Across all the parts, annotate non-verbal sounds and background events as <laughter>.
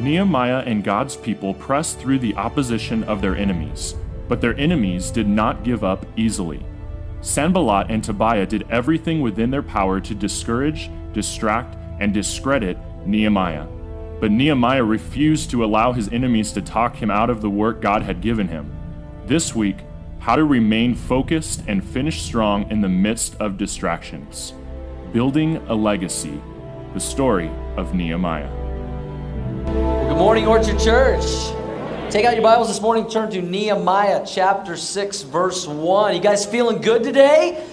Nehemiah and God's people pressed through the opposition of their enemies, but their enemies did not give up easily. Sanballat and Tobiah did everything within their power to discourage, distract, and discredit Nehemiah. But Nehemiah refused to allow his enemies to talk him out of the work God had given him. This week, how to remain focused and finish strong in the midst of distractions. Building a legacy. The story of Nehemiah. Morning, Orchard Church. Take out your Bibles this morning, turn to Nehemiah chapter 6, verse 1. You guys feeling good today?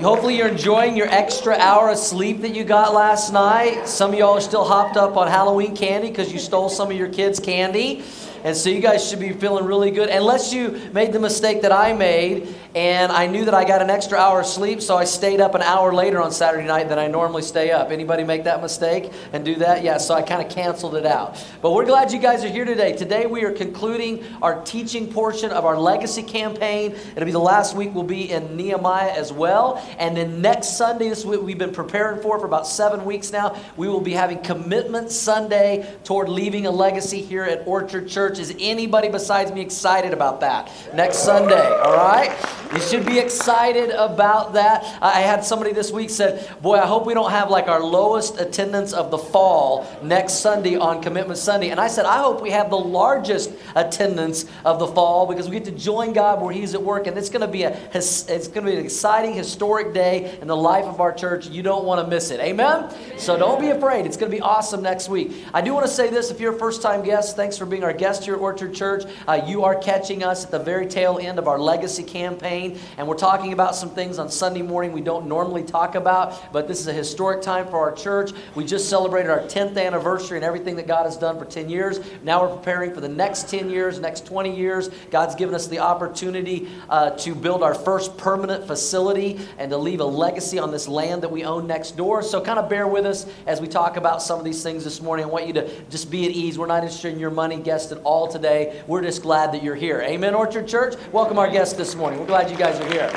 Hopefully, you're enjoying your extra hour of sleep that you got last night. Some of y'all are still hopped up on Halloween candy because you stole some of your kids' candy. And so you guys should be feeling really good, unless you made the mistake that I made, and I knew that I got an extra hour of sleep, so I stayed up an hour later on Saturday night than I normally stay up. Anybody make that mistake and do that? Yeah, so I kind of canceled it out. But we're glad you guys are here today. Today we are concluding our teaching portion of our legacy campaign. It'll be the last week we'll be in Nehemiah as well. And then next Sunday, this week we've been preparing for for about seven weeks now, we will be having Commitment Sunday toward leaving a legacy here at Orchard Church. Is anybody besides me excited about that? Next Sunday, all right? You should be excited about that. I had somebody this week said, "Boy, I hope we don't have like our lowest attendance of the fall next Sunday on Commitment Sunday." And I said, "I hope we have the largest attendance of the fall because we get to join God where He's at work, and it's going to be a it's going to be an exciting, historic day in the life of our church. You don't want to miss it. Amen. So don't be afraid. It's going to be awesome next week. I do want to say this: if you're a first-time guest, thanks for being our guest here at Orchard Church. Uh, you are catching us at the very tail end of our legacy campaign and we're talking about some things on Sunday morning we don't normally talk about, but this is a historic time for our church. We just celebrated our 10th anniversary and everything that God has done for 10 years. Now we're preparing for the next 10 years, next 20 years. God's given us the opportunity uh, to build our first permanent facility and to leave a legacy on this land that we own next door. So kind of bear with us as we talk about some of these things this morning. I want you to just be at ease. We're not interested in your money guest at all today. We're just glad that you're here. Amen, Orchard Church. Welcome our guests this morning. We're glad you guys are here.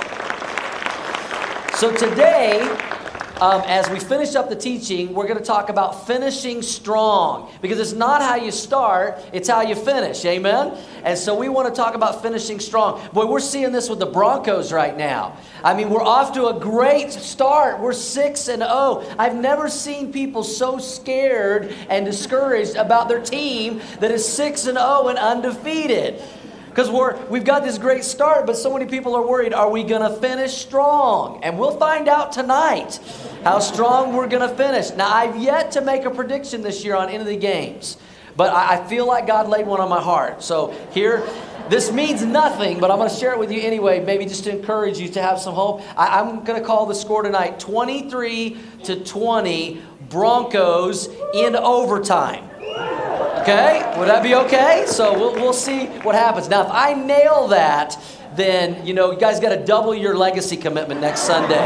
So today, um, as we finish up the teaching, we're going to talk about finishing strong because it's not how you start, it's how you finish. Amen? And so we want to talk about finishing strong. Boy, we're seeing this with the Broncos right now. I mean, we're off to a great start. We're 6 and 0. I've never seen people so scared and discouraged about their team that is 6 and 0 and undefeated. Because we're, we've got this great start, but so many people are worried are we to finish strong? And we'll find out tonight how strong we're to finish. Now, I've yet to make a prediction this year on any of the games, but I, I feel like God laid one on my heart. So here, this means nothing, but I'm going to share it with you anyway, maybe just to encourage you to have some hope. I, I'm going to call the score tonight 23 to 20 Broncos in overtime. Okay? Would that be okay? So we'll, we'll see what happens. Now, if I nail that, then, you know, you guys got to double your legacy commitment next Sunday.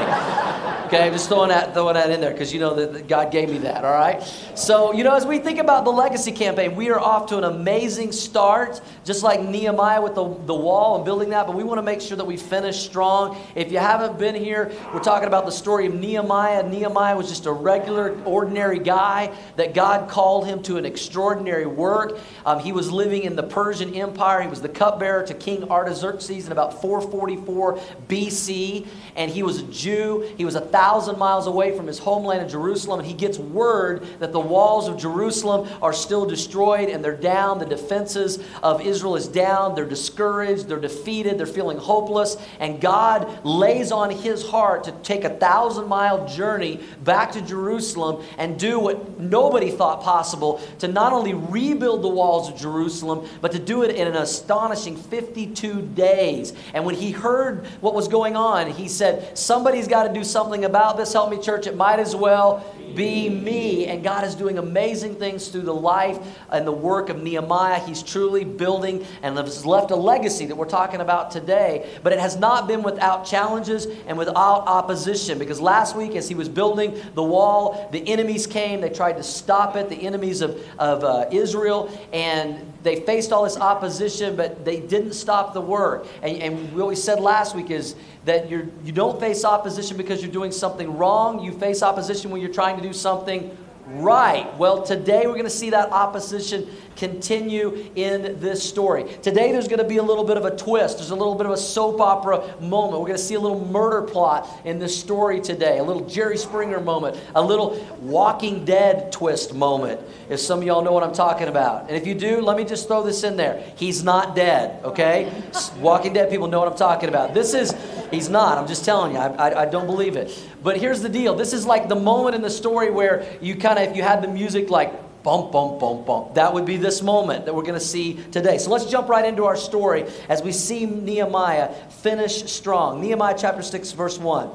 Okay, I'm just throwing that, throwing that in there because you know that God gave me that, all right? So, you know, as we think about the legacy campaign, we are off to an amazing start, just like Nehemiah with the, the wall and building that, but we want to make sure that we finish strong. If you haven't been here, we're talking about the story of Nehemiah. Nehemiah was just a regular, ordinary guy that God called him to an extraordinary work. Um, he was living in the Persian Empire, he was the cupbearer to King Artaxerxes in about 444 BC, and he was a Jew. He was a thousand miles away from his homeland of Jerusalem, and he gets word that the walls of Jerusalem are still destroyed and they're down. The defenses of Israel is down. They're discouraged. They're defeated. They're feeling hopeless. And God lays on his heart to take a thousand mile journey back to Jerusalem and do what nobody thought possible to not only rebuild the walls of Jerusalem, but to do it in an astonishing 52 days. And when he heard what was going on, he said, Somebody's got to do something about this. Help me, church. It might as well be me. And God is doing amazing things through the life and the work of Nehemiah. He's truly building and has left a legacy that we're talking about today. But it has not been without challenges and without opposition. Because last week, as he was building the wall, the enemies came. They tried to stop it, the enemies of, of uh, Israel. And they faced all this opposition, but they didn't stop the work. And, and what we said last week is that you're, you don't face opposition because you're doing something wrong. You face opposition when you're trying to do something Right. Well, today we're going to see that opposition continue in this story. Today there's going to be a little bit of a twist. There's a little bit of a soap opera moment. We're going to see a little murder plot in this story today, a little Jerry Springer moment, a little Walking Dead twist moment, if some of y'all know what I'm talking about. And if you do, let me just throw this in there. He's not dead, okay? Walking Dead people know what I'm talking about. This is, he's not. I'm just telling you, I, I, I don't believe it. But here's the deal this is like the moment in the story where you kind of, if you had the music like bump, bump, bump, bump. That would be this moment that we're going to see today. So let's jump right into our story as we see Nehemiah finish strong. Nehemiah chapter 6, verse 1.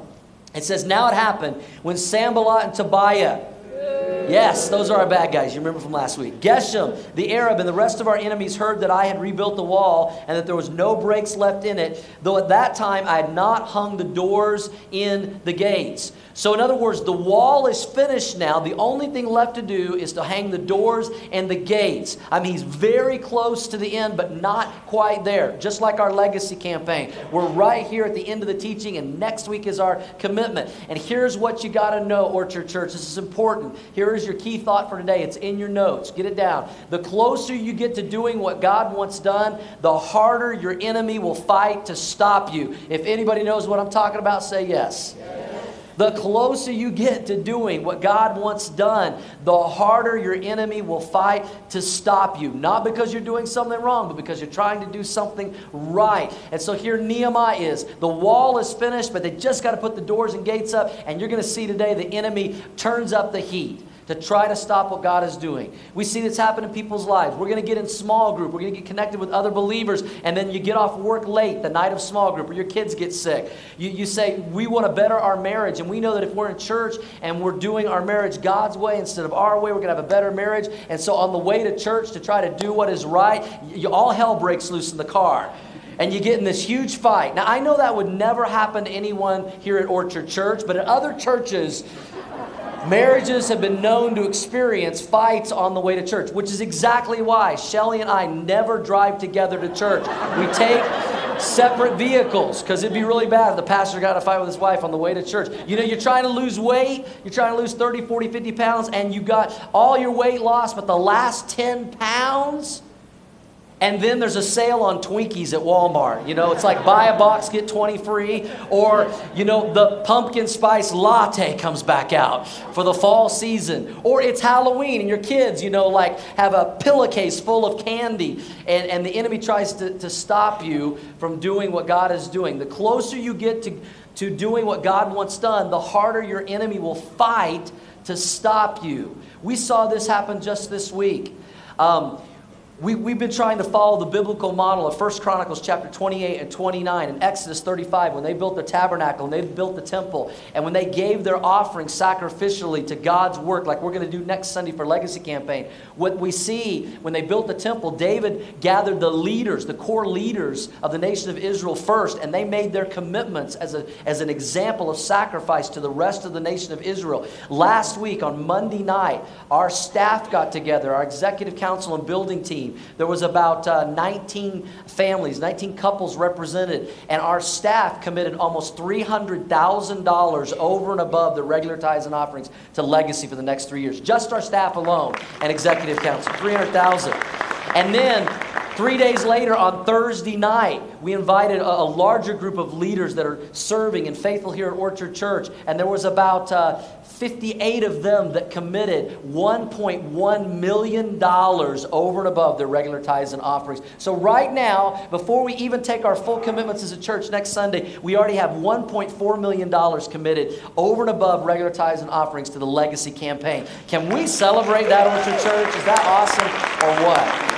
It says, Now it happened when Sanballat and Tobiah, Yes, those are our bad guys. You remember from last week. Geshem, the Arab, and the rest of our enemies heard that I had rebuilt the wall and that there was no breaks left in it, though at that time I had not hung the doors in the gates. So, in other words, the wall is finished now. The only thing left to do is to hang the doors and the gates. I mean, he's very close to the end, but not quite there. Just like our legacy campaign. We're right here at the end of the teaching, and next week is our commitment. And here's what you got to know, Orchard Church. This is important. Here is your key thought for today. It's in your notes. Get it down. The closer you get to doing what God wants done, the harder your enemy will fight to stop you. If anybody knows what I'm talking about, say yes. yes. The closer you get to doing what God wants done, the harder your enemy will fight to stop you. Not because you're doing something wrong, but because you're trying to do something right. And so here Nehemiah is. The wall is finished, but they just got to put the doors and gates up. And you're going to see today the enemy turns up the heat to try to stop what God is doing. We see this happen in people's lives. We're going to get in small group. We're going to get connected with other believers. And then you get off work late the night of small group or your kids get sick. You, you say, We want to better our marriage. And we know that if we're in church and we're doing our marriage God's way instead of our way, we're going to have a better marriage. And so on the way to church to try to do what is right, you, all hell breaks loose in the car and you get in this huge fight. Now, I know that would never happen to anyone here at Orchard Church, but at other churches, Marriages have been known to experience fights on the way to church, which is exactly why Shelly and I never drive together to church. We take separate vehicles because it'd be really bad if the pastor got a fight with his wife on the way to church. You know, you're trying to lose weight, you're trying to lose 30, 40, 50 pounds, and you got all your weight lost, but the last 10 pounds and then there's a sale on Twinkies at Walmart. You know, it's like buy a box, get 20 free. Or, you know, the pumpkin spice latte comes back out for the fall season. Or it's Halloween and your kids, you know, like have a pillowcase full of candy. And, and the enemy tries to, to stop you from doing what God is doing. The closer you get to, to doing what God wants done, the harder your enemy will fight to stop you. We saw this happen just this week. Um, we, we've been trying to follow the biblical model of 1 Chronicles chapter 28 and 29 and Exodus 35 when they built the tabernacle and they built the temple and when they gave their offering sacrificially to God's work, like we're going to do next Sunday for Legacy Campaign. What we see when they built the temple, David gathered the leaders, the core leaders of the nation of Israel first, and they made their commitments as, a, as an example of sacrifice to the rest of the nation of Israel. Last week on Monday night, our staff got together, our executive council and building team there was about uh, 19 families, 19 couples represented, and our staff committed almost $300,000 over and above the regular tithes and offerings to Legacy for the next three years. Just our staff alone and executive council, 300,000. And then Three days later, on Thursday night, we invited a, a, larger group of leaders that are serving and faithful here at Orchard Church. And there was about uh, 58 of them that committed $1.1 million over and above their regular tithes and offerings. So, right now, before we even take our full commitments as a church next Sunday, we already have $1.4 million committed over and above regular tithes and offerings to the Legacy campaign. Can we celebrate that, Orchard Church? Is that awesome or what?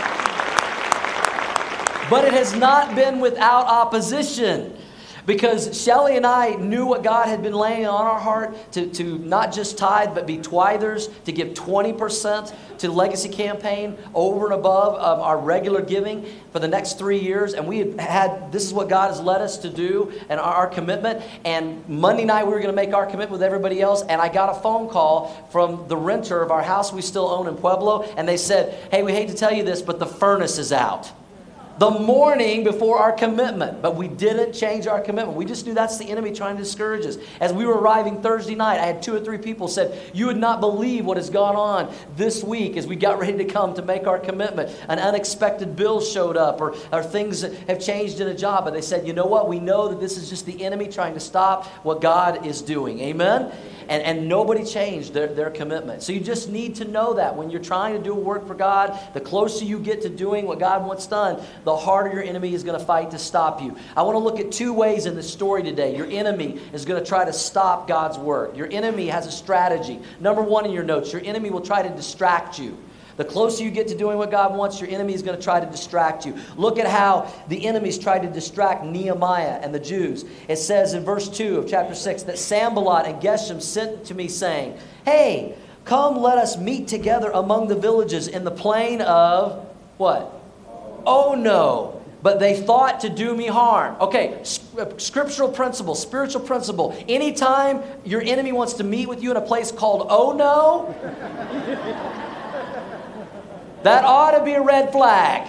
But it has not been without opposition because Shelly and I knew what God had been laying on our heart to, to not just tithe, but be tithers, to give 20% to the legacy campaign over and above um, our regular giving for the next three years. And we had, had this is what God has led us to do and our, our commitment. And Monday night, we were going to make our commitment with everybody else. And I got a phone call from the renter of our house we still own in Pueblo. And they said, Hey, we hate to tell you this, but the furnace is out. The morning before our commitment, but we didn't change our commitment. We just knew that's the enemy trying to discourage us. As we were arriving Thursday night, I had two or three people said, "You would not believe what has gone on this week as we got ready to come to make our commitment. An unexpected bill showed up, or, or things have changed in a job." But they said, "You know what? We know that this is just the enemy trying to stop what God is doing." Amen and, and nobody changed their, their commitment. So you just need to know that when you're trying to do work for God, the closer you get to doing what God wants done, the harder your enemy is going to fight to stop you. I want to look at two ways in this story today. Your enemy is going to try to stop God's work. Your enemy has a strategy. Number one in your notes, your enemy will try to distract you. The closer you get to doing what God wants, your enemy is going to try to distract you. Look at how the enemies tried to distract Nehemiah and the Jews. It says in verse 2 of chapter 6 that Sanballat and Geshem sent to me, saying, Hey, come let us meet together among the villages in the plain of what? Oh no. But they thought to do me harm. Okay, uh, scriptural principle, spiritual principle. Anytime your enemy wants to meet with you in a place called oh no, that ought to be a red flag.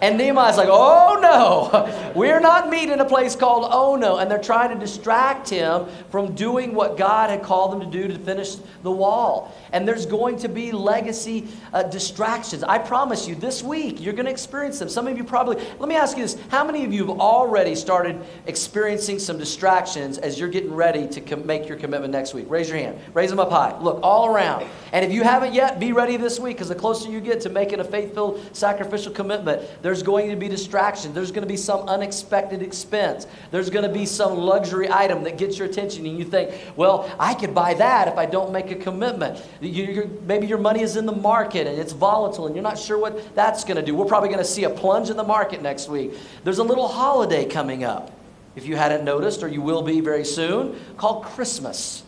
And Nehemiah's like, oh no, <laughs> we're not meeting in a place called oh no. And they're trying to distract him from doing what God had called them to do to finish the wall. And there's going to be legacy uh, distractions. I promise you, this week you're going to experience them. Some of you probably, let me ask you this how many of you have already started experiencing some distractions as you're getting ready to com- make your commitment next week? Raise your hand. Raise them up high. Look, all around. And if you haven't yet, be ready this week because the closer you get to making a faith filled sacrificial commitment, there's going to be distraction. There's going to be some unexpected expense. There's going to be some luxury item that gets your attention, and you think, well, I could buy that if I don't make a commitment. You, maybe your money is in the market and it's volatile, and you're not sure what that's going to do. We're probably going to see a plunge in the market next week. There's a little holiday coming up, if you hadn't noticed, or you will be very soon, called Christmas.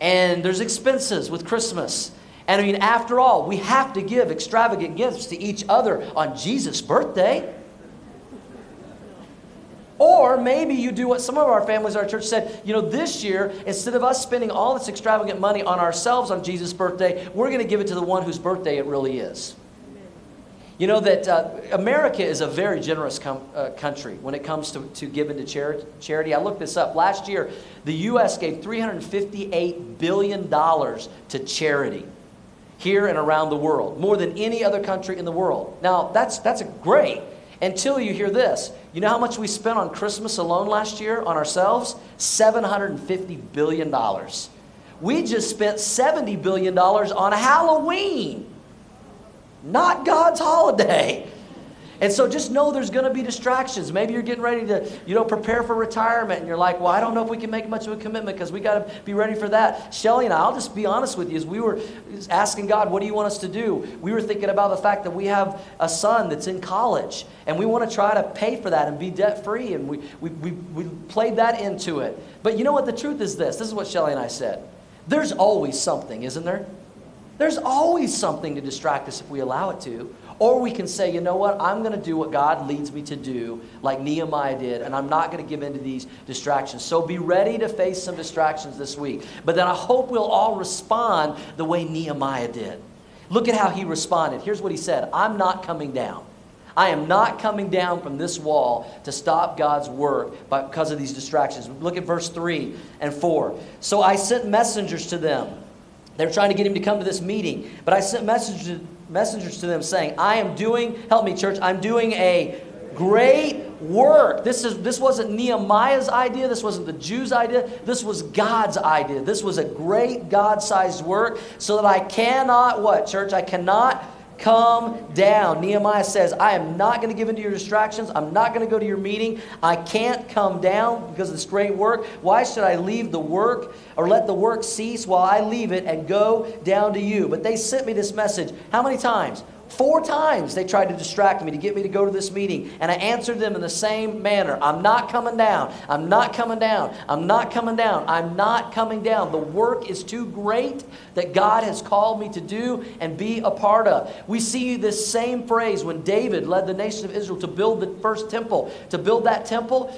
And there's expenses with Christmas. And I mean, after all, we have to give extravagant gifts to each other on Jesus' birthday. Or maybe you do what some of our families, our church said, you know, this year, instead of us spending all this extravagant money on ourselves on Jesus' birthday, we're going to give it to the one whose birthday it really is. You know that uh, America is a very generous com- uh, country when it comes to, to giving to chari- charity. I looked this up. Last year, the U.S. gave $358 billion to charity here and around the world, more than any other country in the world. Now, that's, that's great until you hear this. You know how much we spent on Christmas alone last year on ourselves? $750 billion. We just spent $70 billion on Halloween, not God's holiday. And so just know there's going to be distractions. Maybe you're getting ready to, you know, prepare for retirement and you're like, well, I don't know if we can make much of a commitment because we got to be ready for that. Shelly and I, I'll just be honest with you, as we were asking God, what do you want us to do? We were thinking about the fact that we have a son that's in college and we want to try to pay for that and be debt free. And we, we, we, we played that into it. But you know what? The truth is this this is what Shelly and I said. There's always something, isn't there? There's always something to distract us if we allow it to. Or we can say, you know what, I'm going to do what God leads me to do, like Nehemiah did, and I'm not going to give in to these distractions. So be ready to face some distractions this week. But then I hope we'll all respond the way Nehemiah did. Look at how he responded. Here's what he said I'm not coming down. I am not coming down from this wall to stop God's work because of these distractions. Look at verse 3 and 4. So I sent messengers to them. They were trying to get him to come to this meeting, but I sent messengers messengers to them saying, I am doing, help me, church, I'm doing a great work. This, is, this wasn't Nehemiah's idea. This wasn't the Jews' idea. This was God's idea. This was a great God sized work so that I cannot, what, church? I cannot come down. Nehemiah says, I am not going to give in to your distractions. I'm not going to go to your meeting. I can't come down because of this great work. Why should I leave the work or let the work cease while I leave it and go down to you? But they sent me this message. How many times? Four times they tried to distract me to get me to go to this meeting, and I answered them in the same manner I'm not coming down. I'm not coming down. I'm not coming down. I'm not coming down. The work is too great that God has called me to do and be a part of. We see this same phrase when David led the nation of Israel to build the first temple. To build that temple,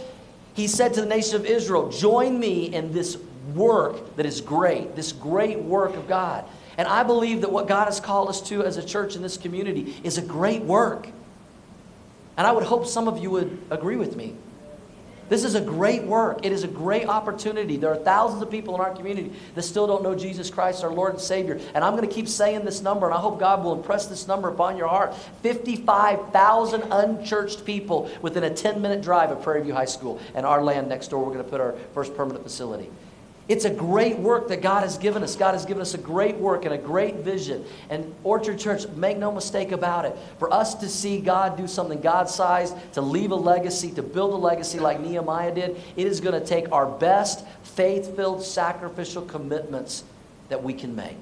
he said to the nation of Israel, Join me in this work that is great, this great work of God. And I believe that what God has called us to as a church in this community is a great work. And I would hope some of you would agree with me. This is a great work. It is a great opportunity. There are thousands of people in our community that still don't know Jesus Christ, our Lord and Savior. And I'm going to keep saying this number, and I hope God will impress this number upon your heart 55,000 unchurched people within a 10 minute drive of Prairie View High School and our land next door. We're going to put our first permanent facility. It's a great work that God has given us. God has given us a great work and a great vision. And Orchard Church, make no mistake about it, for us to see God do something God sized, to leave a legacy, to build a legacy like Nehemiah did, it is going to take our best faith filled sacrificial commitments that we can make.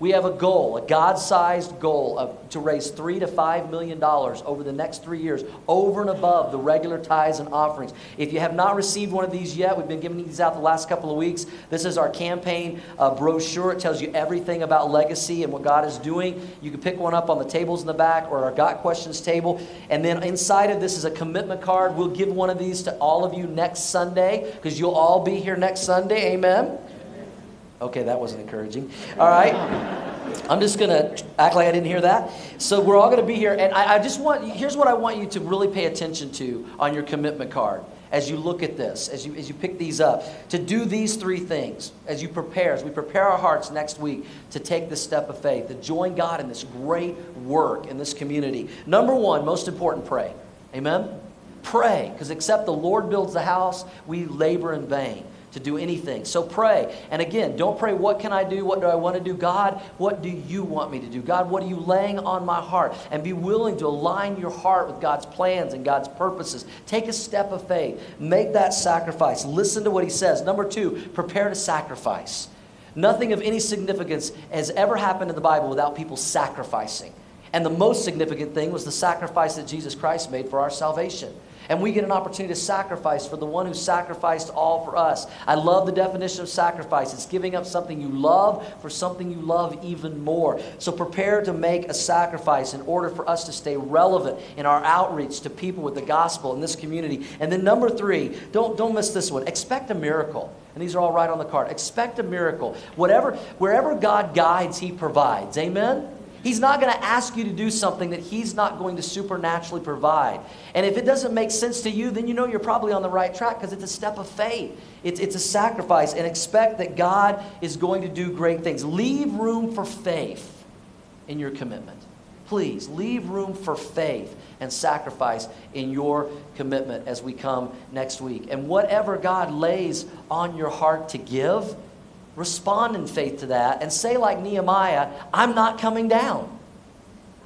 We have a goal, a God sized goal of, to raise three to five million dollars over the next three years, over and above the regular tithes and offerings. If you have not received one of these yet, we've been giving these out the last couple of weeks. This is our campaign uh, brochure. It tells you everything about legacy and what God is doing. You can pick one up on the tables in the back or our Got Questions table. And then inside of this is a commitment card. We'll give one of these to all of you next Sunday because you'll all be here next Sunday. Amen. Okay, that wasn't encouraging. All right. I'm just going to act like I didn't hear that. So we're all going to be here. And I, I, just want, here's what I want you to really pay attention to on your commitment card as you look at this, as you, as you pick these up. To do these three things as you prepare, as we prepare our hearts next week to take this step of faith, to join God in this great work in this community. Number one, most important, pray. Amen? Pray, because except the Lord builds the house, we labor in vain to do anything. So pray. And again, don't pray, what can I do? What do I want to do? God, what do you want me to do? God, what are you laying on my heart? And be willing to align your heart with God's plans and God's purposes. Take a step of faith. Make that sacrifice. Listen to what he says. Number two, prepare to sacrifice. Nothing of any significance has ever happened in the Bible without people sacrificing. And the most significant thing was the sacrifice that Jesus Christ made for our salvation. And we get an opportunity to sacrifice for the one who sacrificed all for us. I love the definition of sacrifice. It's giving up something you love for something you love even more. So prepare to make a sacrifice in order for us to stay relevant in our outreach to people with the gospel in this community. And then number three, don't, don't miss this one. Expect a miracle. And these are all right on the card. Expect a miracle. Whatever, wherever God guides, He provides. Amen? He's not going to ask you to do something that He's not going to supernaturally provide. And if it doesn't make sense to you, then you know you're probably on the right track because it's a step of faith. It's, it's a sacrifice, and expect that God is going to do great things. Leave room for faith in your commitment. Please leave room for faith and sacrifice in your commitment as we come next week. And whatever God lays on your heart to give, respond in faith to that and say, like Nehemiah, I'm not coming down.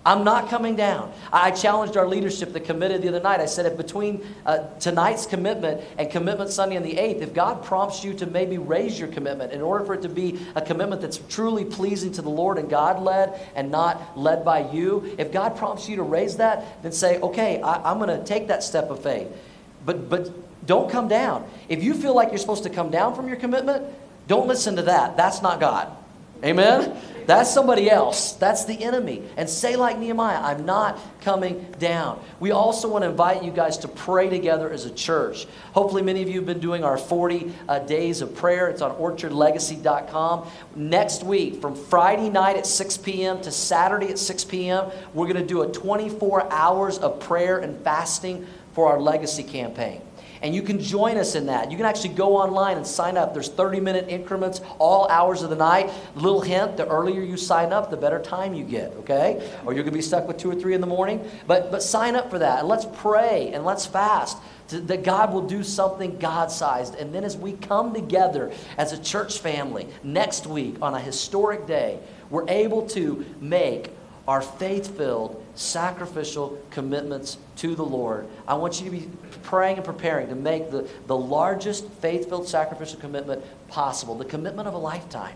I'm not coming down. I challenged our leadership that committed the other night. I said, if between uh, tonight's commitment and commitment Sunday on the 8th, if God prompts you to maybe raise your commitment in order for it to be a commitment that's truly pleasing to the Lord and God led and not led by you, if God prompts you to raise that, then say, okay, I, I'm going to take that step of faith. But, but don't come down. If you feel like you're supposed to come down from your commitment, don't listen to that. That's not God. Amen? That's somebody else. That's the enemy. And say, like Nehemiah, I'm not coming down. We also want to invite you guys to pray together as a church. Hopefully, many of you have been doing our 40 uh, days of prayer. It's on orchardlegacy.com. Next week, from Friday night at 6 p.m. to Saturday at 6 p.m., we're going to do a 24 hours of prayer and fasting for our legacy campaign. And you can join us in that. You can actually go online and sign up. There's 30 minute increments all hours of the night. Little hint the earlier you sign up, the better time you get, okay? Or you're going to be stuck with two or three in the morning. But, but sign up for that. And let's pray and let's fast to, that God will do something God sized. And then as we come together as a church family next week on a historic day, we're able to make our faith filled, sacrificial commitments to the Lord. I want you to be praying and preparing to make the, the largest faith filled sacrificial commitment possible, the commitment of a lifetime.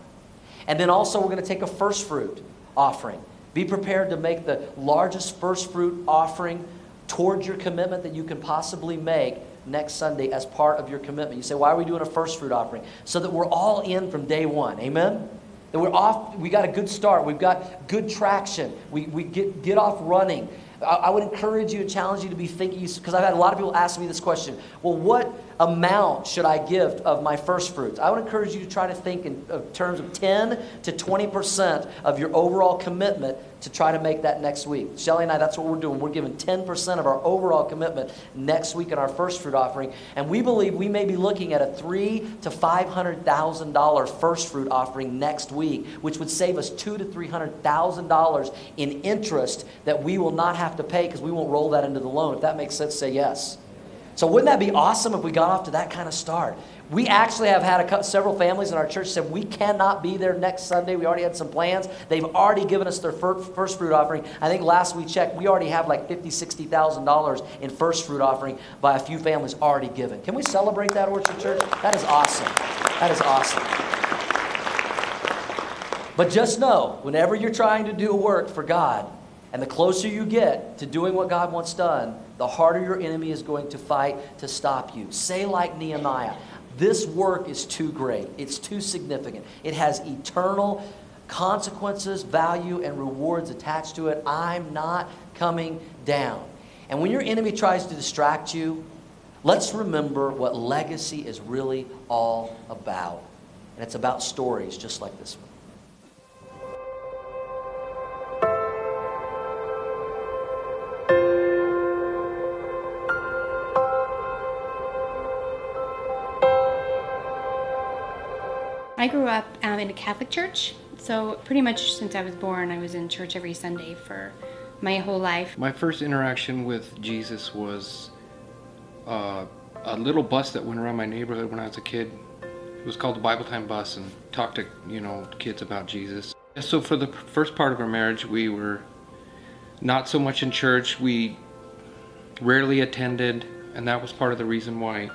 And then also, we're going to take a first fruit offering. Be prepared to make the largest first fruit offering towards your commitment that you can possibly make next Sunday as part of your commitment. You say, why are we doing a first fruit offering? So that we're all in from day one. Amen? That we're off, we got a good start. We've got good traction. We, we get, get off running. I, I would encourage you and challenge you to be thinking, because I've had a lot of people ask me this question well, what amount should I give of my first fruits? I would encourage you to try to think in terms of 10 to 20% of your overall commitment to try to make that next week. Shelly and I, that's what we're doing. We're giving 10% of our overall commitment next week in our first fruit offering. And we believe we may be looking at a three to $500,000 first fruit offering next week, which would save us two to $300,000 in interest that we will not have to pay because we won't roll that into the loan. If that makes sense, say yes. So wouldn't that be awesome if we got off to that kind of start? We actually have had a, several families in our church said we cannot be there next Sunday. We already had some plans. They've already given us their first fruit offering. I think last we checked, we already have like fifty, sixty thousand dollars in first fruit offering by a few families already given. Can we celebrate that, Orchard Church? That is awesome. That is awesome. But just know, whenever you're trying to do work for God, and the closer you get to doing what God wants done, the harder your enemy is going to fight to stop you. Say, like Nehemiah, this work is too great, it's too significant, it has eternal consequences, value, and rewards attached to it. I'm not coming down. And when your enemy tries to distract you, let's remember what legacy is really all about. And it's about stories just like this one. I grew up um, in a Catholic church, so pretty much since I was born, I was in church every Sunday for my whole life. My first interaction with Jesus was uh, a little bus that went around my neighborhood when I was a kid. It was called the Bible Time Bus and talked to you know kids about Jesus. So for the first part of our marriage, we were not so much in church. We rarely attended, and that was part of the reason why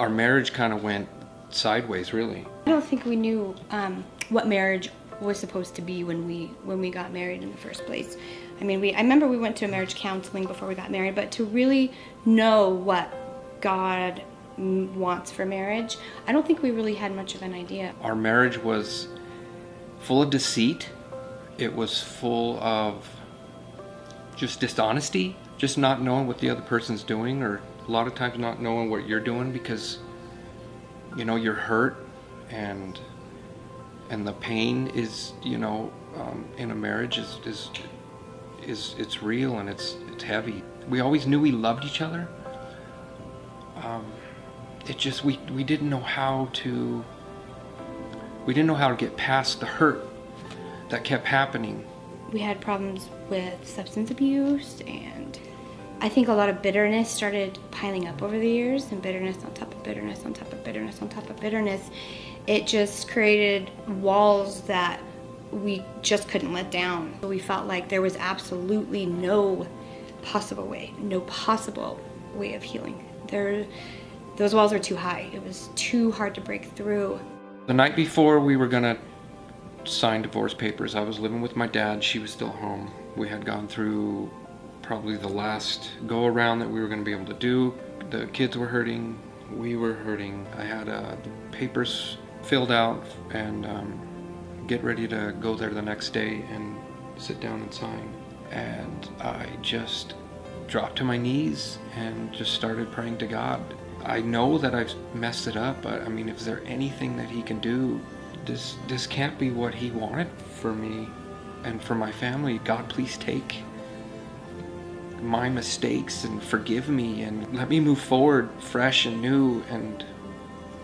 our marriage kind of went sideways, really. I don't think we knew um, what marriage was supposed to be when we when we got married in the first place. I mean, we I remember we went to a marriage counseling before we got married, but to really know what God wants for marriage, I don't think we really had much of an idea. Our marriage was full of deceit. It was full of just dishonesty, just not knowing what the other person's doing, or a lot of times not knowing what you're doing because you know you're hurt and and the pain is you know um, in a marriage is is is it's real and it's it's heavy. We always knew we loved each other. Um, it just we we didn't know how to we didn't know how to get past the hurt that kept happening. We had problems with substance abuse and I think a lot of bitterness started piling up over the years, and bitterness on top of bitterness on top of bitterness on top of bitterness. It just created walls that we just couldn't let down. We felt like there was absolutely no possible way, no possible way of healing. There, those walls were too high. It was too hard to break through. The night before we were gonna sign divorce papers, I was living with my dad. She was still home. We had gone through probably the last go around that we were going to be able to do. The kids were hurting, we were hurting. I had uh, the papers filled out and um, get ready to go there the next day and sit down and sign. And I just dropped to my knees and just started praying to God. I know that I've messed it up, but I mean, if there anything that He can do, this this can't be what He wanted for me and for my family. God, please take my mistakes and forgive me and let me move forward fresh and new and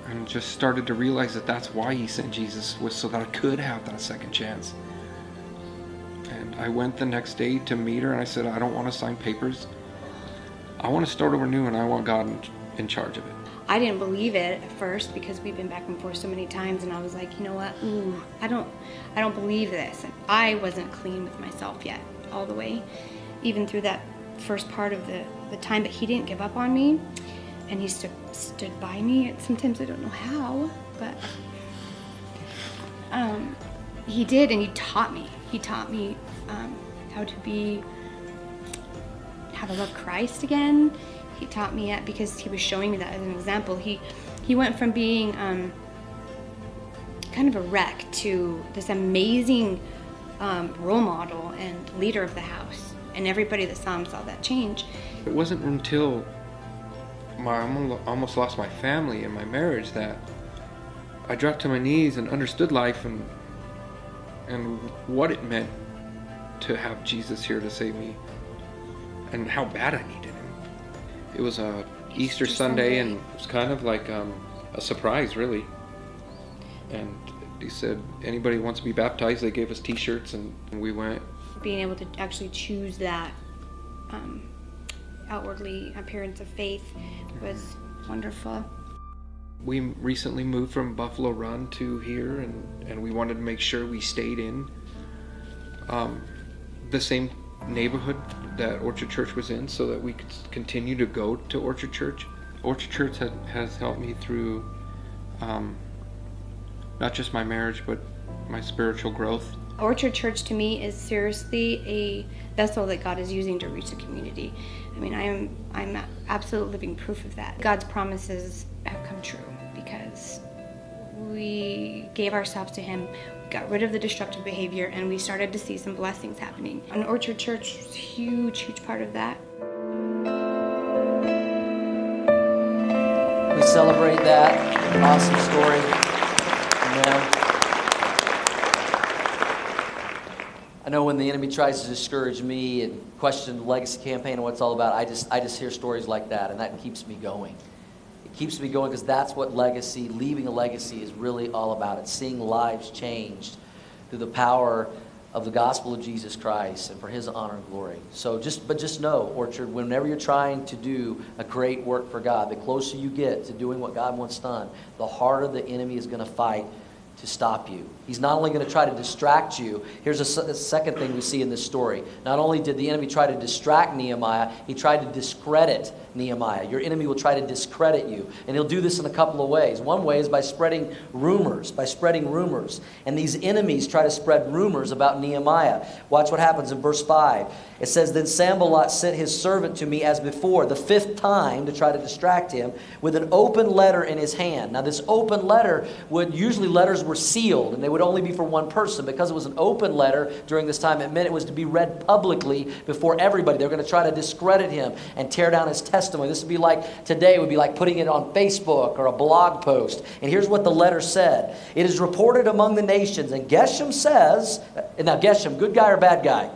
and just started to realize that that's why he sent Jesus was so that I could have that second chance. And I went the next day to meet her and I said, I don't want to sign papers. I want to start over new and I want God in, in charge of it. I didn't believe it at first because we've been back and forth so many times and I was like, you know what? Ooh, I don't I don't believe this. And I wasn't clean with myself yet all the way. Even through that first part of the, the time, but he didn't give up on me. And he stood, stood by me. Sometimes I don't know how, but um, he did, and he taught me. He taught me um, how to be, how to love Christ again. He taught me that because he was showing me that as an example. He, he went from being um, kind of a wreck to this amazing um, role model and leader of the house And everybody that saw him saw that change. It wasn't until my, I almost lost my family and my marriage that I dropped to my knees and understood life and and what it meant to have Jesus here to save me and how bad I needed him. It was a Easter, Easter Sunday, Sunday, and it was kind of like um, a surprise, really. And he said, anybody wants to be baptized, they gave us T-shirts, and, and we went. Being able to actually choose that um, outwardly appearance of faith was wonderful. We recently moved from Buffalo Run to here, and, and we wanted to make sure we stayed in um, the same neighborhood that Orchard Church was in so that we could continue to go to Orchard Church. Orchard Church has, has helped me through um, not just my marriage, but my spiritual growth. Orchard Church to me is seriously a vessel that God is using to reach the community. I mean, I am I'm absolute living proof of that. God's promises have come true because we gave ourselves to Him, got rid of the destructive behavior, and we started to see some blessings happening. And Orchard Church is a huge, huge part of that. We celebrate that awesome story. I know when the enemy tries to discourage me and question the legacy campaign and what it's all about, I just, I just hear stories like that, and that keeps me going. It keeps me going because that's what legacy, leaving a legacy, is really all about. It's seeing lives changed through the power of the gospel of Jesus Christ and for his honor and glory. So just but just know, Orchard, whenever you're trying to do a great work for God, the closer you get to doing what God wants done, the harder the enemy is going to fight to stop you. He's not only going to try to distract you. Here's a, second thing we see in this story. Not only did the enemy try to distract Nehemiah, he tried to discredit Nehemiah. Your enemy will try to discredit you. And he'll do this in a couple of ways. One way is by spreading rumors, by spreading rumors. And these enemies try to spread rumors about Nehemiah. Watch what happens in verse 5. It says, Then Sanballat sent his servant to me as before, the fifth time to try to distract him, with an open letter in his hand. Now, this open letter would usually letters were sealed, and they would only be for one person. Because it was an open letter during this time, it meant it was to be read publicly before everybody. They were going to try to discredit him and tear down his testimony. This would be like today would be like putting it on Facebook or a blog post. And here's what the letter said. It is reported among the nations. And Geshem says, uh, now Geshem, good guy or bad guy?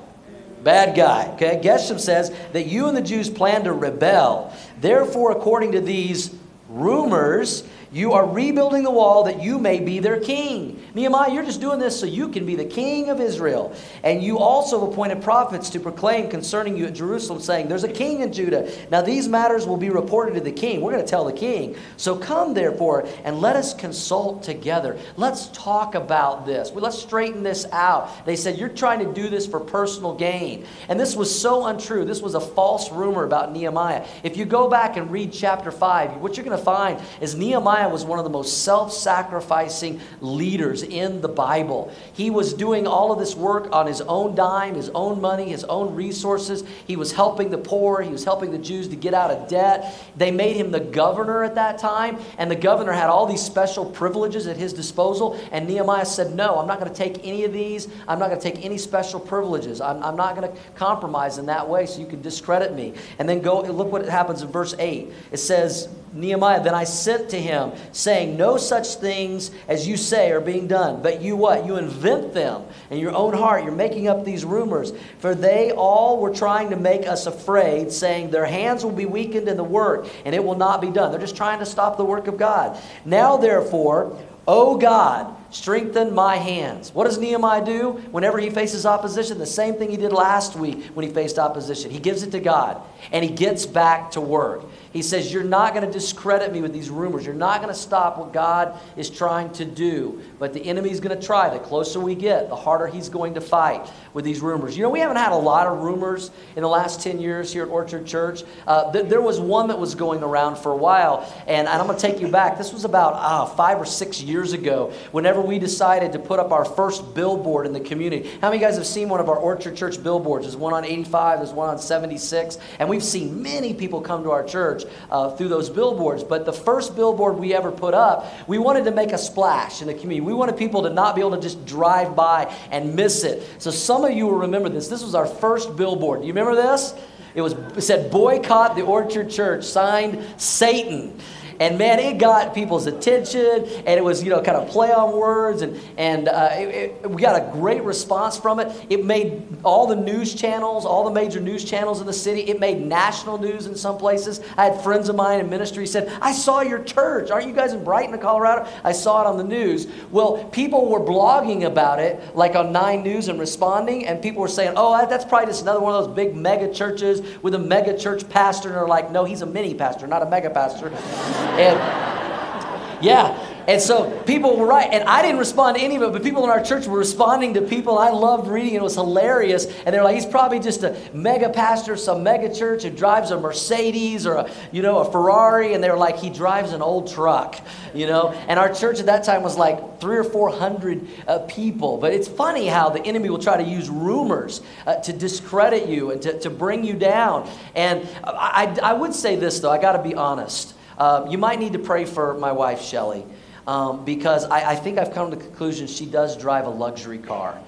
Bad guy. Okay? Geshem says that you and the Jews plan to rebel. Therefore, according to these rumors, you are rebuilding the wall that you may be their king. Nehemiah, you're just doing this so you can be the king of Israel. And you also appointed prophets to proclaim concerning you at Jerusalem, saying, There's a king in Judah. Now these matters will be reported to the king. We're going to tell the king. So come, therefore, and let us consult together. Let's talk about this. Let's straighten this out. They said, You're trying to do this for personal gain. And this was so untrue. This was a false rumor about Nehemiah. If you go back and read chapter 5, what you're going to find is Nehemiah Was one of the most self sacrificing leaders in the Bible. He was doing all of this work on his own dime, his own money, his own resources. He was helping the poor, he was helping the Jews to get out of debt. They made him the governor at that time, and the governor had all these special privileges at his disposal. And Nehemiah said, No, I'm not going to take any of these. I'm not going to take any special privileges. I'm, I'm not going to compromise in that way so you can discredit me. And then go look what happens in verse 8. It says, Nehemiah, then I sent to him, saying, No such things as you say are being done. But you what? You invent them in your own heart. You're making up these rumors. For they all were trying to make us afraid, saying, Their hands will be weakened in the work, and it will not be done. They're just trying to stop the work of God. Now, therefore, O God, strengthen my hands. What does Nehemiah do whenever he faces opposition? The same thing he did last week when he faced opposition. He gives it to God and he gets back to work. He says, You're not going to discredit me with these rumors. You're not going to stop what God is trying to do. But the enemy's going to try. The closer we get, the harder he's going to fight with these rumors. You know, we haven't had a lot of rumors in the last 10 years here at Orchard Church. Uh, th- there was one that was going around for a while, and, and I'm going to take you back. This was about uh, five or six years ago, whenever we decided to put up our first billboard in the community. How many of you guys have seen one of our Orchard Church billboards? There's one on 85, there's one on 76, and we've seen many people come to our church uh, through those billboards. But the first billboard we ever put up, we wanted to make a splash in the community. We wanted people to not be able to just drive by and miss it. So some of you will remember this. This was our first billboard. Do you remember this? It was it said boycott the Orchard Church, signed Satan. And man, it got people's attention, and it was, you know, kind of play on words, and, and uh, it, it, we got a great response from it. It made all the news channels, all the major news channels in the city, it made national news in some places. I had friends of mine in ministry said, I saw your church. Aren't you guys in Brighton, Colorado? I saw it on the news. Well, people were blogging about it, like on Nine News and responding, and people were saying, oh, that's probably just another one of those big mega churches with a mega church pastor. And they're like, no, he's a mini pastor, not a mega pastor. <laughs> And yeah, and so people were right, and I didn't respond to any of it, but people in our church were responding to people. I loved reading, it was hilarious. And they're like, he's probably just a mega pastor, some mega church who drives a Mercedes or a, you know, a Ferrari, and they're like, he drives an old truck, you know. And our church at that time was like three or four hundred uh, people. But it's funny how the enemy will try to use rumors uh, to discredit you and to, to bring you down. And I, I, I would say this though, I got to be honest. Uh, you might need to pray for my wife, Shelly, um, because I, I, think I've come to the conclusion she does drive a luxury car.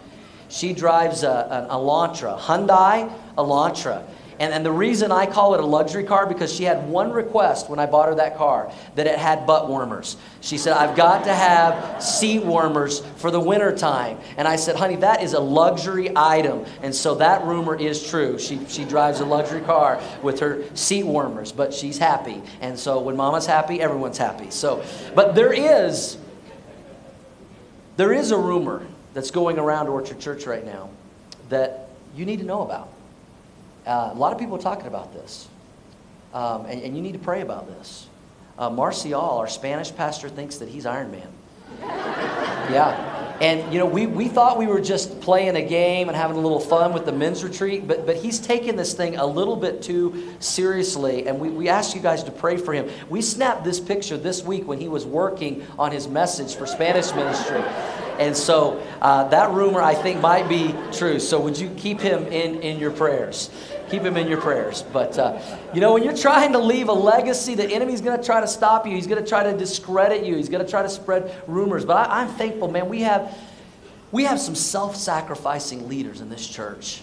She drives a, an Elantra, Hyundai Elantra. And, and the reason I call it a luxury car because she had one request when I bought her that car that it had butt warmers. She said, I've got to have seat warmers for the winter time. And I said, honey, that is a luxury item. And so that rumor is true. She, she drives a luxury car with her seat warmers, but she's happy. And so when mama's happy, everyone's happy. So, but there is, there is a rumor that's going around Orchard Church right now that you need to know about. Uh, a lot of people are talking about this, um, and, and, you need to pray about this. Uh, Marcial, our Spanish pastor, thinks that he's Iron Man. <laughs> yeah. And, you know, we, we thought we were just playing a game and having a little fun with the men's retreat, but, but he's taken this thing a little bit too seriously, and we, we ask you guys to pray for him. We snapped this picture this week when he was working on his message for Spanish ministry. And so uh, that rumor, I think, might be true. So would you keep him in, in your prayers? Keep him in your prayers. But, uh, you know, when you're trying to leave a legacy, the enemy's going to try to stop you. He's going to try to discredit you. He's going to try to spread rumors. But I, I'm thankful, man. We have, we have some self sacrificing leaders in this church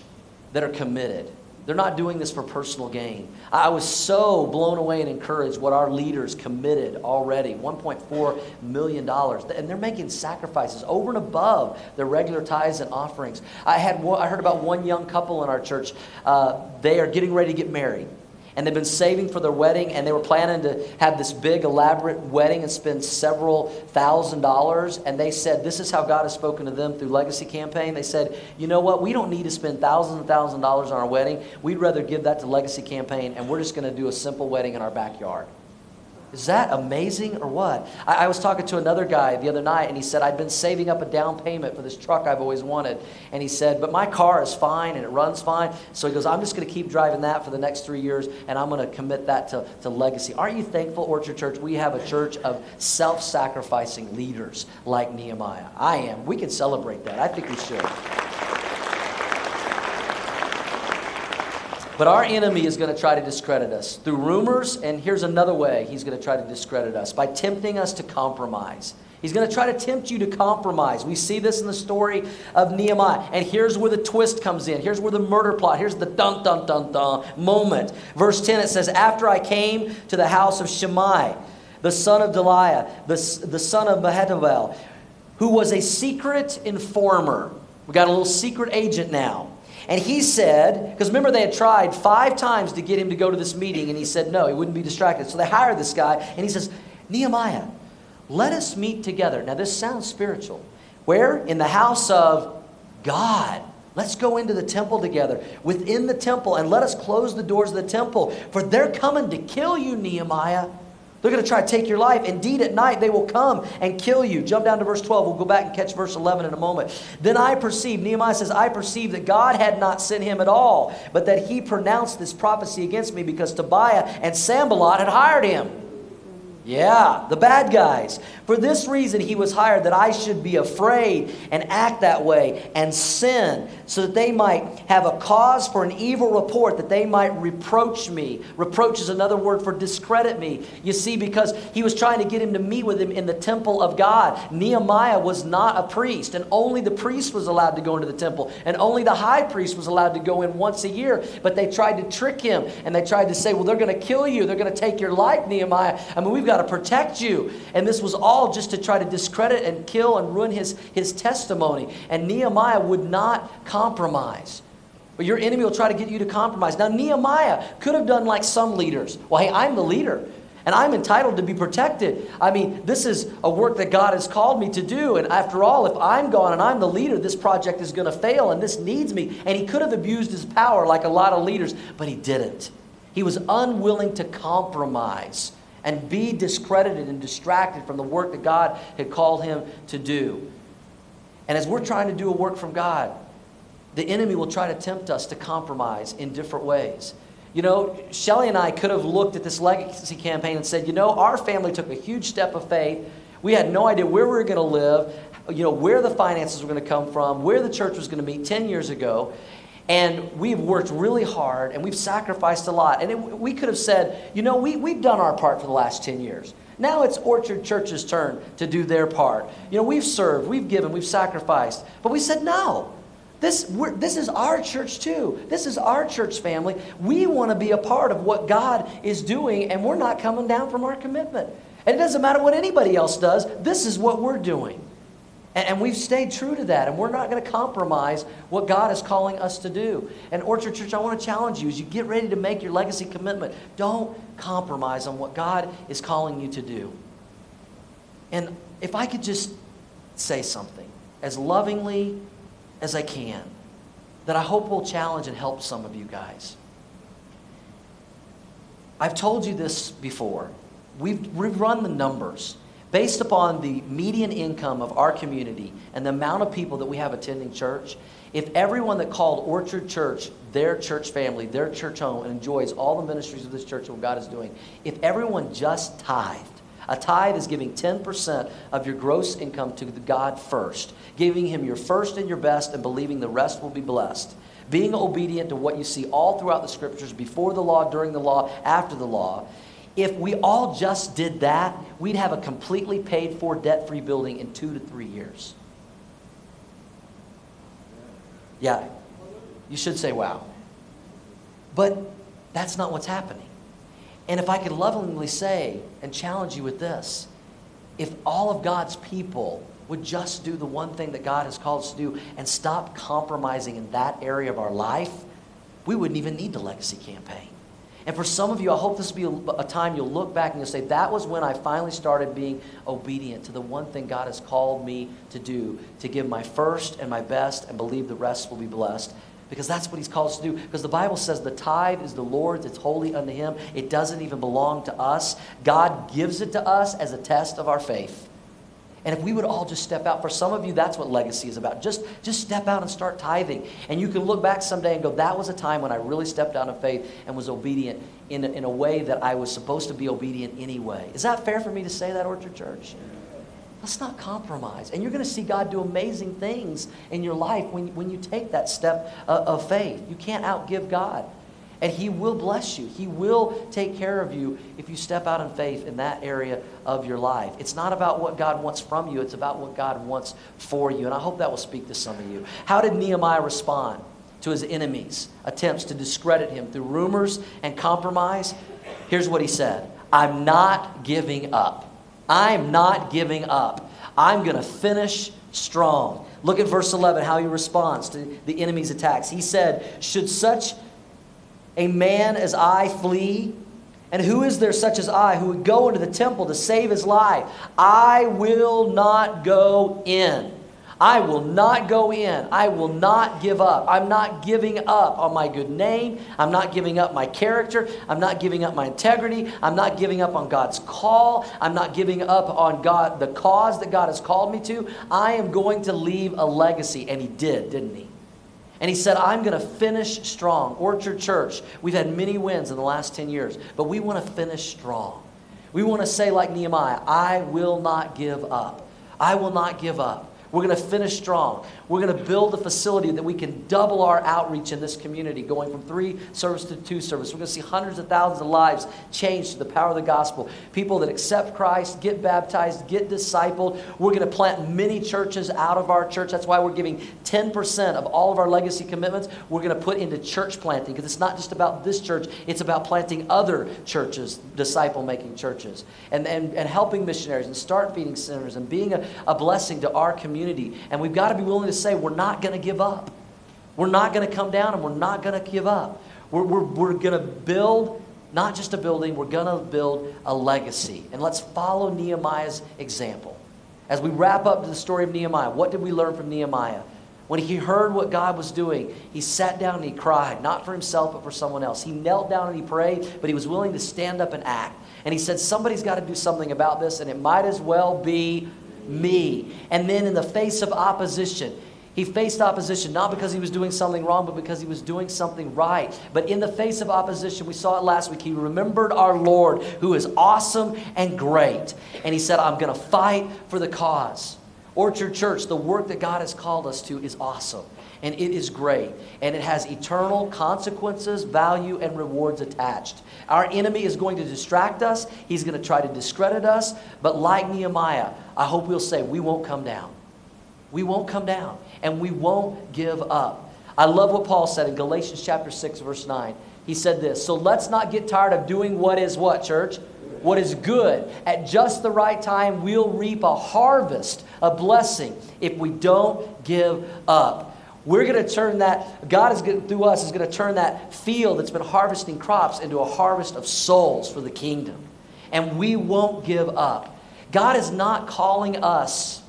that are committed. They're not doing this for personal gain. I was so blown away and encouraged what our leaders committed already $1.4 million. And they're making sacrifices over and above their regular tithes and offerings. I, had, I heard about one young couple in our church. Uh, they are getting ready to get married and they've been saving for their wedding and they were planning to have this big elaborate wedding and spend several thousand dollars. And they said this is how god has spoken to them through legacy campaign. They said you know what? We don't need to spend thousands and thousands of dollars on our wedding. We'd rather give that to legacy campaign and we're just going to do a simple wedding in our backyard is that amazing or what? I, I, was talking to another guy the other night, and he said, I've been saving up a down payment for this truck I've always wanted. And he said, But my car is fine and it runs fine. So he goes, I'm just going to keep driving that for the next three years, and I'm going to commit that to, to legacy. Aren't you thankful, Orchard Church? We have a church of self sacrificing leaders like Nehemiah. I am. We can celebrate that. I think we should. But our enemy is going to try to discredit us through rumors, and here's another way he's going to try to discredit us by tempting us to compromise. He's going to try to tempt you to compromise. We see this in the story of Nehemiah. And here's where the twist comes in. Here's where the murder plot, here's the dun dun dun dun moment. Verse 10 it says, After I came to the house of Shemaiah, the son of Delaiah, the, the son of Mehetabel, who was a secret informer. We got a little secret agent now. And he said, because remember they had tried five times to get him to go to this meeting, and he said no, he wouldn't be distracted. So they hired this guy, and he says, Nehemiah, let us meet together. Now this sounds spiritual. Where? In the house of God. Let's go into the temple together, within the temple, and let us close the doors of the temple, for they're coming to kill you, Nehemiah. They're going to try to take your life. Indeed, at night they will come and kill you. Jump down to verse 12. We'll go back and catch verse 11 in a moment. Then I perceived, Nehemiah says, I perceived that God had not sent him at all, but that he pronounced this prophecy against me because Tobiah and Sanballat had hired him. Yeah, the bad guys. For this reason, he was hired that I should be afraid and act that way and sin, so that they might have a cause for an evil report, that they might reproach me. Reproach is another word for discredit me. You see, because he was trying to get him to meet with him in the temple of God. Nehemiah was not a priest, and only the priest was allowed to go into the temple, and only the high priest was allowed to go in once a year. But they tried to trick him, and they tried to say, Well, they're going to kill you, they're going to take your life, Nehemiah. I mean, we've got got to protect you. And this was all just to try to discredit and kill and ruin his, his testimony. And Nehemiah would not compromise. But your enemy will try to get you to compromise. Now, Nehemiah could have done like some leaders. Well, hey, I'm the leader and I'm entitled to be protected. I mean, this is a work that God has called me to do. And after all, if I'm gone and I'm the leader, this project is going to fail and this needs me. And he could have abused his power like a lot of leaders, but he didn't. He was unwilling to compromise and be discredited and distracted from the work that God had called him to do. And as we're trying to do a work from God, the enemy will try to tempt us to compromise in different ways. You know, Shelly and I could have looked at this legacy campaign and said, you know, our family took a huge step of faith. We had no idea where we were going to live, you know, where the finances were going to come from, where the church was going to meet 10 years ago. And we've worked really hard and we've sacrificed a lot. And it, we could have said, you know, we, we've done our part for the last 10 years. Now it's Orchard Church's turn to do their part. You know, we've served, we've given, we've sacrificed. But we said, no. This, this is our church too. This is our church family. We want to be a part of what God is doing, and we're not coming down from our commitment. And it doesn't matter what anybody else does, this is what we're doing. And, we've stayed true to that, and we're not going to compromise what God is calling us to do. And Orchard Church, I want to challenge you as you get ready to make your legacy commitment, don't compromise on what God is calling you to do. And if I could just say something as lovingly as I can, that I hope will challenge and help some of you guys. I've told you this before. We've, we've run the numbers based upon the median income of our community and the amount of people that we have attending church, if everyone that called Orchard Church their church family, their church home, and enjoys all the ministries of this church and what God is doing, if everyone just tithed, a tithe is giving 10% of your gross income to God first, giving Him your first and your best, and believing the rest will be blessed. Being obedient to what you see all throughout the scriptures, before the law, during the law, after the law, if we all just did that, we'd have a completely paid for, debt free building in two to three years. Yeah, you should say wow. But that's not what's happening. And if I could lovingly say and challenge you with this, if all of God's people would just do the one thing that God has called us to do and stop compromising in that area of our life, we wouldn't even need the legacy campaign. And for some of you, I hope this will be a, time you'll look back and you'll say, that was when I finally started being obedient to the one thing God has called me to do, to give my first and my best and believe the rest will be blessed. Because that's what he's called us to do. Because the Bible says the tithe is the Lord's, it's holy unto him. It doesn't even belong to us. God gives it to us as a test of our faith. And if we would all just step out, for some of you, that's what legacy is about. Just, just step out and start tithing. And you can look back someday and go, that was a time when I really stepped out in faith and was obedient in a, in a way that I was supposed to be obedient anyway. Is that fair for me to say that, Orchard Church? Let's not compromise. And you're going to see God do amazing things in your life when, when you take that step uh, of faith. You can't outgive God. And He will bless you. He will take care of you if you step out in faith in that area of your life. It's not about what God wants from you, it's about what God wants for you. And I hope that will speak to some of you. How did Nehemiah respond to his enemies' attempts to discredit him through rumors and compromise? Here's what he said I'm not giving up. I'm not giving up. I'm going to finish strong. Look at verse 11, how he responds to the enemy's attacks. He said, Should such a man as I flee? And who is there such as I who would go into the temple to save his life? I will not go in. I will not go in. I will not give up. I'm not giving up on my good name. I'm not giving up my character. I'm not giving up my integrity. I'm not giving up on God's call. I'm not giving up on God the cause that God has called me to. I am going to leave a legacy and he did, didn't he? And he said, I'm going to finish strong. Orchard Church, we've had many wins in the last 10 years, but we want to finish strong. We want to say, like Nehemiah, I will not give up. I will not give up. We're going to finish strong. We're going to build a facility that we can double our outreach in this community, going from three service to two service. We're going to see hundreds of thousands of lives changed to the power of the gospel. People that accept Christ, get baptized, get discipled. We're going to plant many churches out of our church. That's why we're giving 10% of all of our legacy commitments. We're going to put into church planting because it's not just about this church, it's about planting other churches, disciple making churches, and, and, and helping missionaries and start feeding centers and being a, a blessing to our community. And we've got to be willing to say we're not going to give up. We're not going to come down and we're not going to give up. We're, we're, we're going to build not just a building, we're going to build a legacy. And let's follow Nehemiah's example. As we wrap up the story of Nehemiah, what did we learn from Nehemiah? When he heard what God was doing, he sat down and he cried, not for himself, but for someone else. He knelt down and he prayed, but he was willing to stand up and act. And he said, Somebody's got to do something about this, and it might as well be me. And then, in the face of opposition, he faced opposition not because he was doing something wrong, but because he was doing something right. But in the face of opposition, we saw it last week, he remembered our Lord, who is awesome and great. And he said, I'm going to fight for the cause. Orchard Church, the work that God has called us to is awesome. And it is great. And it has eternal consequences, value, and rewards attached. Our enemy is going to distract us, he's going to try to discredit us. But like Nehemiah, I hope we'll say, we won't come down. We won't come down and we won't give up. I love what Paul said in Galatians chapter 6 verse 9. He said this, "So let's not get tired of doing what is what, church? What is good. At just the right time, we'll reap a harvest, a blessing if we don't give up." We're going to turn that, God is going through us, is going to turn that field that's been harvesting crops into a harvest of souls for the kingdom. And we won't give up. God is not calling us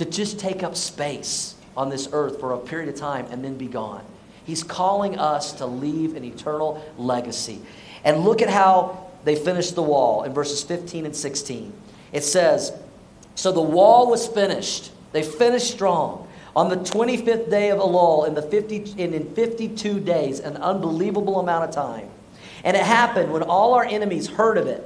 to just take up space on this earth for a period of time and then be gone. He's calling us to leave an eternal legacy. And look at how they finished the wall in verses 15 and 16. It says, So the wall was finished. They finished strong. On the 25th day of Elul, in, the 50, in, in 52 days, an unbelievable amount of time. And it happened when all our enemies heard of it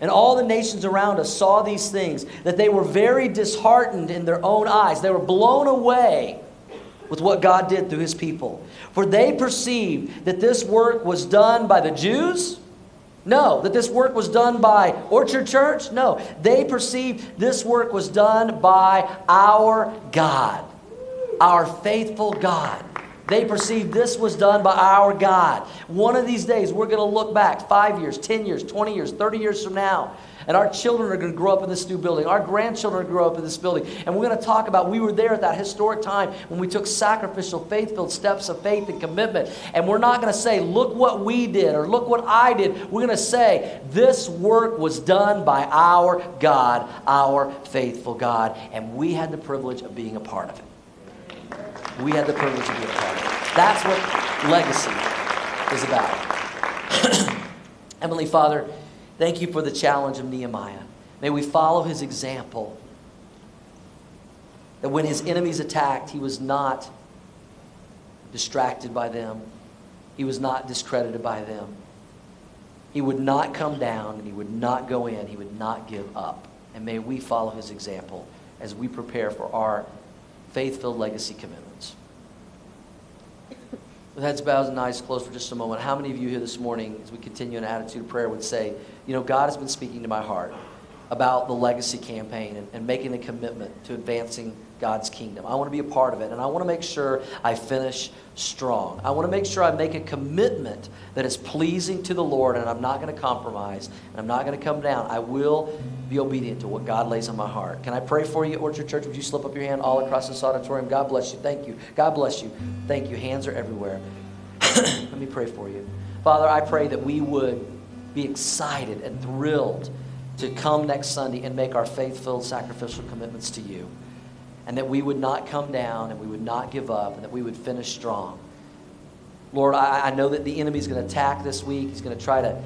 and all the nations around us saw these things, that they were very disheartened in their own eyes. They were blown away with what God did through his people. For they perceived that this work was done by the Jews. No. That this work was done by Orchard Church? No. They perceived this work was done by our God, our faithful God. They perceived this was done by our God. One of these days, we're going to look back five years, 10 years, 20 years, 30 years from now, and our children are going to grow up in this new building. Our grandchildren are going to grow up in this building. And we're going to talk about we were there at that historic time when we took sacrificial, faith filled steps of faith and commitment. And we're not going to say, look what we did or look what I did. We're going to say, this work was done by our God, our faithful God. And we had the privilege of being a part of it we had the privilege to be a part of. That's what legacy is about. <clears throat> Heavenly Father, thank you for the challenge of Nehemiah. May we follow his example. That when his enemies attacked, he was not distracted by them, he was not discredited by them. He would not come down and he would not go in, he would not give up. And may we follow his example as we prepare for our faith filled legacy commitments. With heads bowed and eyes closed for just a moment, how many of you here this morning, as we continue in an attitude of prayer, would say, You know, God has been speaking to my heart about the legacy campaign and, and making a commitment to advancing God's kingdom. I want to be a part of it, and I want to make sure I finish strong. I want to make sure I make a commitment that is pleasing to the Lord, and I'm not going to compromise, and I'm not going to come down. I will be obedient to what God lays on my heart. Can I pray for you, Orchard Church? Would you slip up your hand all across this auditorium? God bless you. Thank you. God bless you. Thank you. Hands are everywhere. <coughs> Let me pray for you. Father, I pray that we would be excited and thrilled to come next Sunday and make our faith filled sacrificial commitments to you and that we would not come down and we would not give up and that we would finish strong. Lord, I, I know that the enemy is going to attack this week. He's going to try to,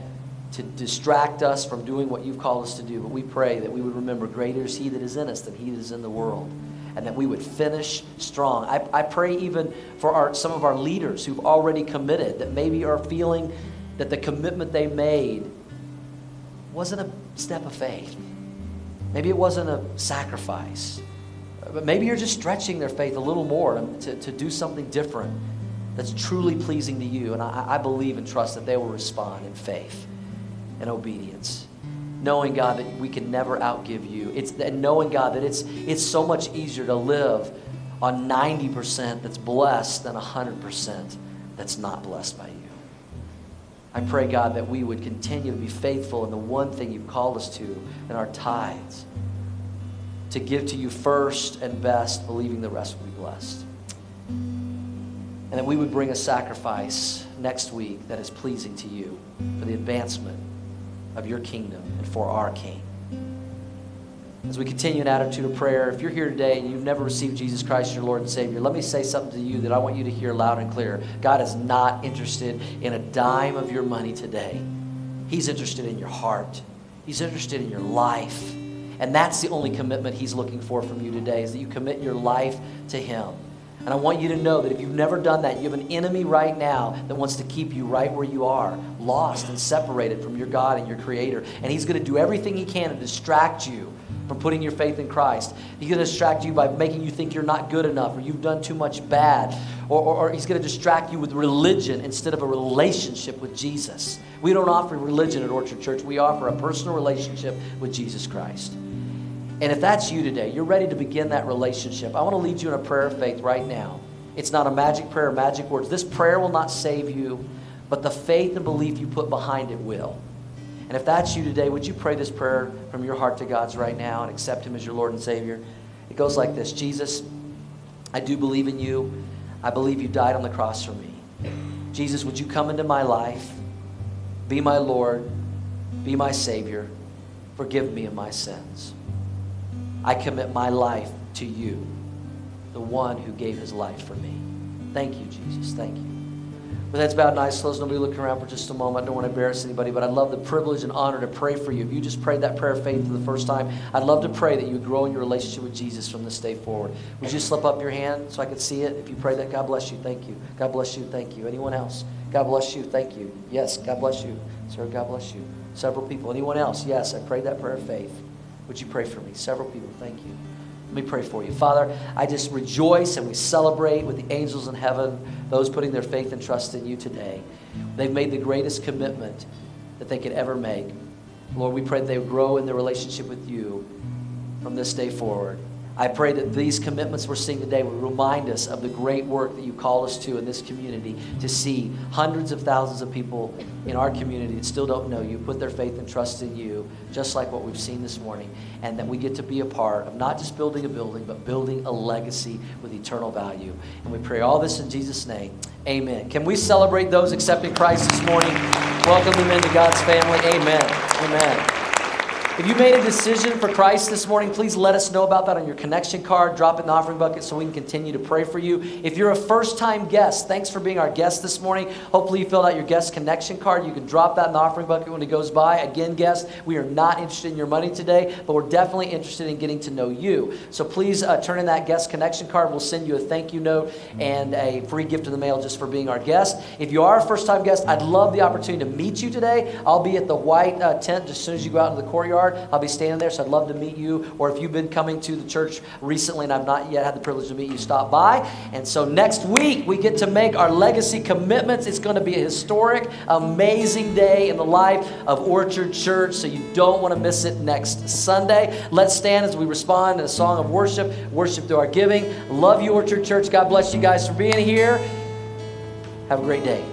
to distract us from doing what you've called us to do. But we pray that we would remember greater is he that is in us than he that is in the world. And that we would finish strong. I, I pray even for our, some of our leaders who've already committed, that maybe are feeling that the commitment they made wasn't a step of faith. Maybe it wasn't a sacrifice. But maybe you're just stretching their faith a little more to, to do something different that's truly pleasing to you. And I, I believe and trust that they will respond in faith and obedience. Knowing, God, that we can never outgive you. It's, and knowing, God, that it's, it's so much easier to live on 90% that's blessed than 100% that's not blessed by you. I pray, God, that we would continue to be faithful in the one thing you've called us to in our tithes, to give to you first and best, believing the rest will be blessed. And that we would bring a sacrifice next week that is pleasing to you for the advancement of your kingdom and for our King. As we continue an attitude of prayer, if you're here today and you've never received Jesus Christ as your Lord and Savior, let me say something to you that I want you to hear loud and clear. God is not interested in a dime of your money today. He's interested in your heart. He's interested in your life. And that's the only commitment he's looking for from you today is that you commit your life to him. And I want you to know that if you've never done that, you have an enemy right now that wants to keep you right where you are, lost and separated from your God and your Creator. And he's going to do everything he can to distract you from putting your faith in Christ. He's going to distract you by making you think you're not good enough or you've done too much bad. Or, or, or, he's going to distract you with religion instead of a relationship with Jesus. We don't offer religion at Orchard Church, we offer a personal relationship with Jesus Christ. And if that's you today, you're ready to begin that relationship. I want to lead you in a prayer of faith right now. It's not a magic prayer, magic words. This prayer will not save you, but the faith and belief you put behind it will. And if that's you today, would you pray this prayer from your heart to God's right now and accept Him as your Lord and Savior? It goes like this Jesus, I do believe in you. I believe you died on the cross for me. Jesus, would you come into my life? Be my Lord, be my Savior. Forgive me of my sins. I commit my life to you, the one who gave his life for me. Thank you, Jesus. Thank you. With heads bowed and eyes closed, nobody looking around for just a moment. I don't want to embarrass anybody, but I'd love the privilege and honor to pray for you. If you just prayed that prayer of faith for the first time, I'd love to pray that you grow in your relationship with Jesus from this day forward. Would you slip up your hand so I could see it? If you pray that, God bless you. Thank you. God bless you. Thank you. Anyone else? God bless you. Thank you. Yes, God bless you. Sir, God bless you. Several people. Anyone else? Yes, I prayed that prayer of faith. Would you pray for me? Several people, thank you. Let me pray for you. Father, I just rejoice and we celebrate with the angels in heaven, those putting their faith and trust in you today. They've made the greatest commitment that they could ever make. Lord, we pray that they grow in their relationship with you from this day forward. I pray that these commitments we're seeing today will remind us of the great work that you call us to in this community to see hundreds of thousands of people in our community that still don't know you put their faith and trust in you, just like what we've seen this morning, and that we get to be a part of not just building a building, but building a legacy with eternal value. And we pray all this in Jesus' name. Amen. Can we celebrate those accepting Christ this morning? Welcome them into God's family. Amen. Amen. If you made a decision for Christ this morning, please let us know about that on your connection card. Drop it in the offering bucket so we can continue to pray for you. If you're a first time guest, thanks for being our guest this morning. Hopefully, you filled out your guest connection card. You can drop that in the offering bucket when it goes by. Again, guest, we are not interested in your money today, but we're definitely interested in getting to know you. So please uh, turn in that guest connection card. We'll send you a thank you note and a free gift in the mail just for being our guest. If you are a first time guest, I'd love the opportunity to meet you today. I'll be at the white uh, tent just as soon as you go out into the courtyard. I'll be standing there, so I'd love to meet you. Or if you've been coming to the church recently and I've not yet had the privilege to meet you, stop by. And so next week, we get to make our legacy commitments. It's going to be a historic, amazing day in the life of Orchard Church, so you don't want to miss it next Sunday. Let's stand as we respond in a song of worship, worship through our giving. Love you, Orchard Church. God bless you guys for being here. Have a great day.